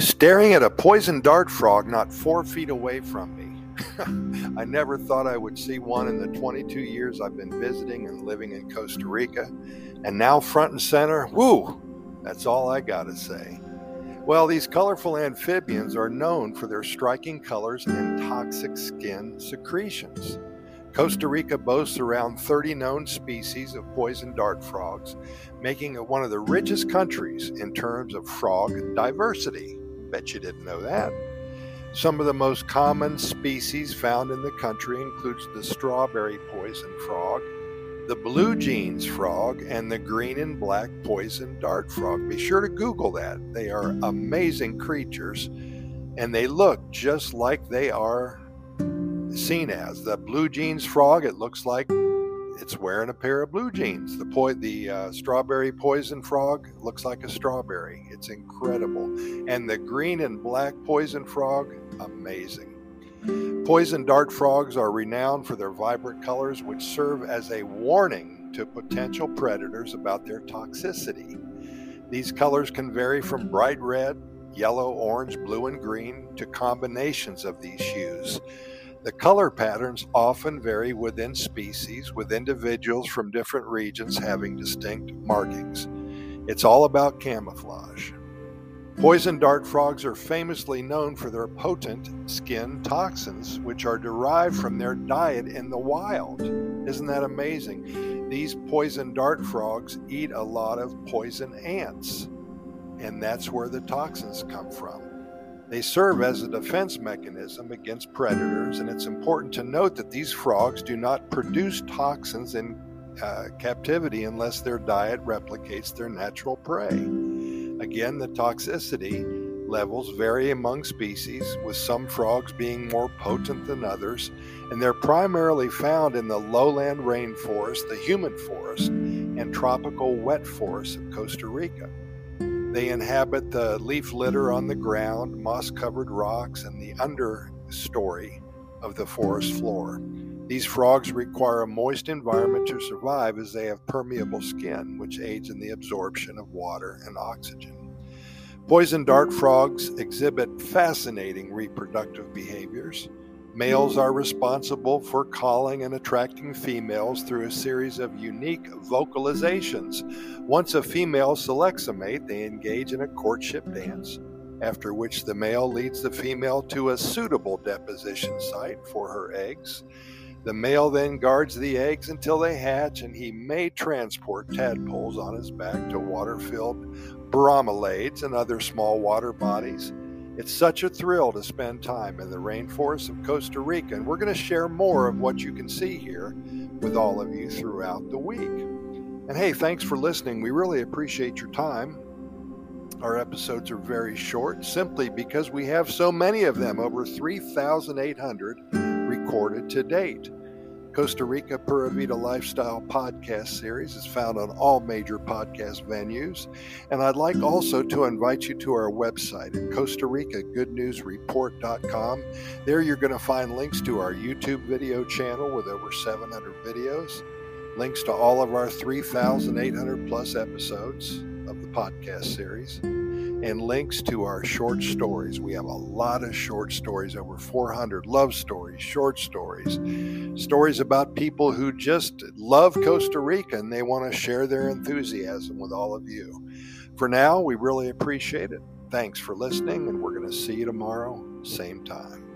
staring at a poison dart frog not four feet away from me. I never thought I would see one in the 22 years I've been visiting and living in Costa Rica. And now, front and center, woo, that's all I gotta say. Well, these colorful amphibians are known for their striking colors and toxic skin secretions. Costa Rica boasts around 30 known species of poison dart frogs, making it one of the richest countries in terms of frog diversity. Bet you didn't know that. Some of the most common species found in the country includes the strawberry poison frog, the blue jeans frog, and the green and black poison dart frog. Be sure to Google that. They are amazing creatures, and they look just like they are seen as. The blue jeans frog, it looks like it's wearing a pair of blue jeans. The po- the uh, strawberry poison frog looks like a strawberry. It's incredible. And the green and black poison frog, amazing. Poison dart frogs are renowned for their vibrant colors, which serve as a warning to potential predators about their toxicity. These colors can vary from bright red, yellow, orange, blue, and green to combinations of these hues. The color patterns often vary within species, with individuals from different regions having distinct markings. It's all about camouflage. Poison dart frogs are famously known for their potent skin toxins, which are derived from their diet in the wild. Isn't that amazing? These poison dart frogs eat a lot of poison ants, and that's where the toxins come from. They serve as a defense mechanism against predators, and it's important to note that these frogs do not produce toxins in uh, captivity unless their diet replicates their natural prey. Again, the toxicity levels vary among species, with some frogs being more potent than others, and they're primarily found in the lowland rainforest, the humid forest, and tropical wet forests of Costa Rica. They inhabit the leaf litter on the ground, moss covered rocks, and the understory of the forest floor. These frogs require a moist environment to survive as they have permeable skin, which aids in the absorption of water and oxygen. Poison dart frogs exhibit fascinating reproductive behaviors. Males are responsible for calling and attracting females through a series of unique vocalizations. Once a female selects a mate, they engage in a courtship dance, after which the male leads the female to a suitable deposition site for her eggs. The male then guards the eggs until they hatch, and he may transport tadpoles on his back to water filled bromeliads and other small water bodies. It's such a thrill to spend time in the rainforests of Costa Rica, and we're going to share more of what you can see here with all of you throughout the week. And hey, thanks for listening. We really appreciate your time. Our episodes are very short simply because we have so many of them, over 3,800 recorded to date. Costa Rica Pura Vida Lifestyle podcast series is found on all major podcast venues. And I'd like also to invite you to our website at Costa Rica Good News Report.com. There you're going to find links to our YouTube video channel with over 700 videos, links to all of our 3,800 plus episodes of the podcast series and links to our short stories. We have a lot of short stories, over 400 love stories, short stories, stories about people who just love Costa Rica and they want to share their enthusiasm with all of you. For now, we really appreciate it. Thanks for listening, and we're going to see you tomorrow, same time.